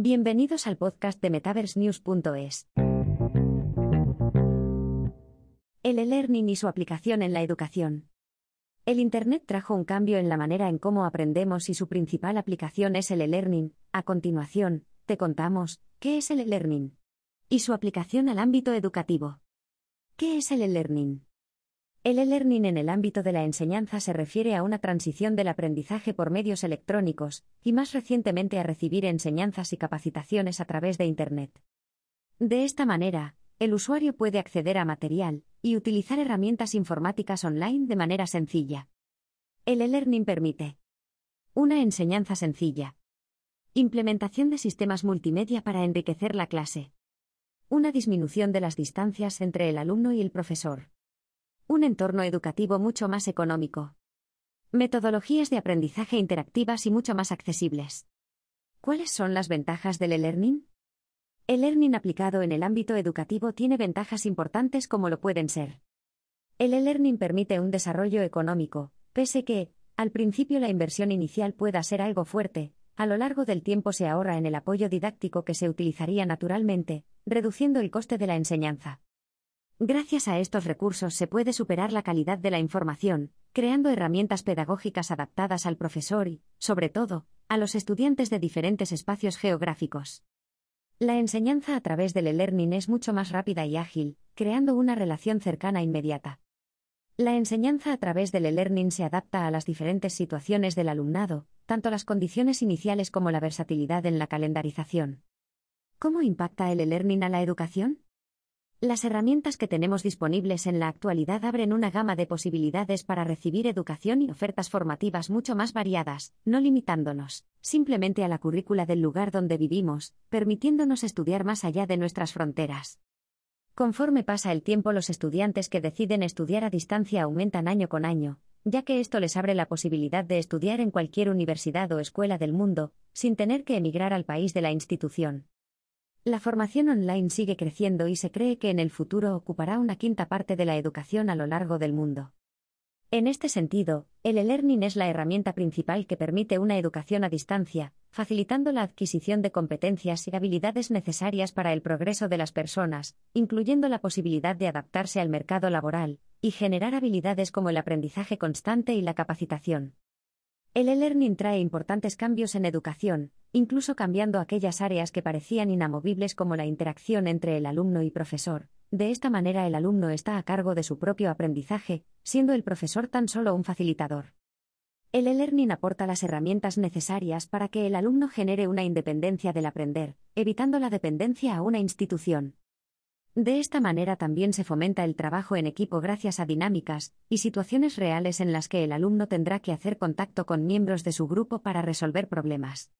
Bienvenidos al podcast de MetaverseNews.es. El e-learning y su aplicación en la educación. El Internet trajo un cambio en la manera en cómo aprendemos y su principal aplicación es el e-learning. A continuación, te contamos qué es el e-learning y su aplicación al ámbito educativo. ¿Qué es el e-learning? El e-learning en el ámbito de la enseñanza se refiere a una transición del aprendizaje por medios electrónicos, y más recientemente a recibir enseñanzas y capacitaciones a través de Internet. De esta manera, el usuario puede acceder a material y utilizar herramientas informáticas online de manera sencilla. El e-learning permite una enseñanza sencilla, implementación de sistemas multimedia para enriquecer la clase, una disminución de las distancias entre el alumno y el profesor un entorno educativo mucho más económico. Metodologías de aprendizaje interactivas y mucho más accesibles. ¿Cuáles son las ventajas del e-learning? El learning aplicado en el ámbito educativo tiene ventajas importantes como lo pueden ser. El e-learning permite un desarrollo económico, pese que, al principio la inversión inicial pueda ser algo fuerte, a lo largo del tiempo se ahorra en el apoyo didáctico que se utilizaría naturalmente, reduciendo el coste de la enseñanza. Gracias a estos recursos se puede superar la calidad de la información, creando herramientas pedagógicas adaptadas al profesor y, sobre todo, a los estudiantes de diferentes espacios geográficos. La enseñanza a través del e-learning es mucho más rápida y ágil, creando una relación cercana e inmediata. La enseñanza a través del e-learning se adapta a las diferentes situaciones del alumnado, tanto las condiciones iniciales como la versatilidad en la calendarización. ¿Cómo impacta el e-learning a la educación? Las herramientas que tenemos disponibles en la actualidad abren una gama de posibilidades para recibir educación y ofertas formativas mucho más variadas, no limitándonos simplemente a la currícula del lugar donde vivimos, permitiéndonos estudiar más allá de nuestras fronteras. Conforme pasa el tiempo los estudiantes que deciden estudiar a distancia aumentan año con año, ya que esto les abre la posibilidad de estudiar en cualquier universidad o escuela del mundo, sin tener que emigrar al país de la institución. La formación online sigue creciendo y se cree que en el futuro ocupará una quinta parte de la educación a lo largo del mundo. En este sentido, el e-learning es la herramienta principal que permite una educación a distancia, facilitando la adquisición de competencias y habilidades necesarias para el progreso de las personas, incluyendo la posibilidad de adaptarse al mercado laboral, y generar habilidades como el aprendizaje constante y la capacitación. El e-learning trae importantes cambios en educación, incluso cambiando aquellas áreas que parecían inamovibles como la interacción entre el alumno y profesor. De esta manera el alumno está a cargo de su propio aprendizaje, siendo el profesor tan solo un facilitador. El e-learning aporta las herramientas necesarias para que el alumno genere una independencia del aprender, evitando la dependencia a una institución. De esta manera también se fomenta el trabajo en equipo gracias a dinámicas y situaciones reales en las que el alumno tendrá que hacer contacto con miembros de su grupo para resolver problemas.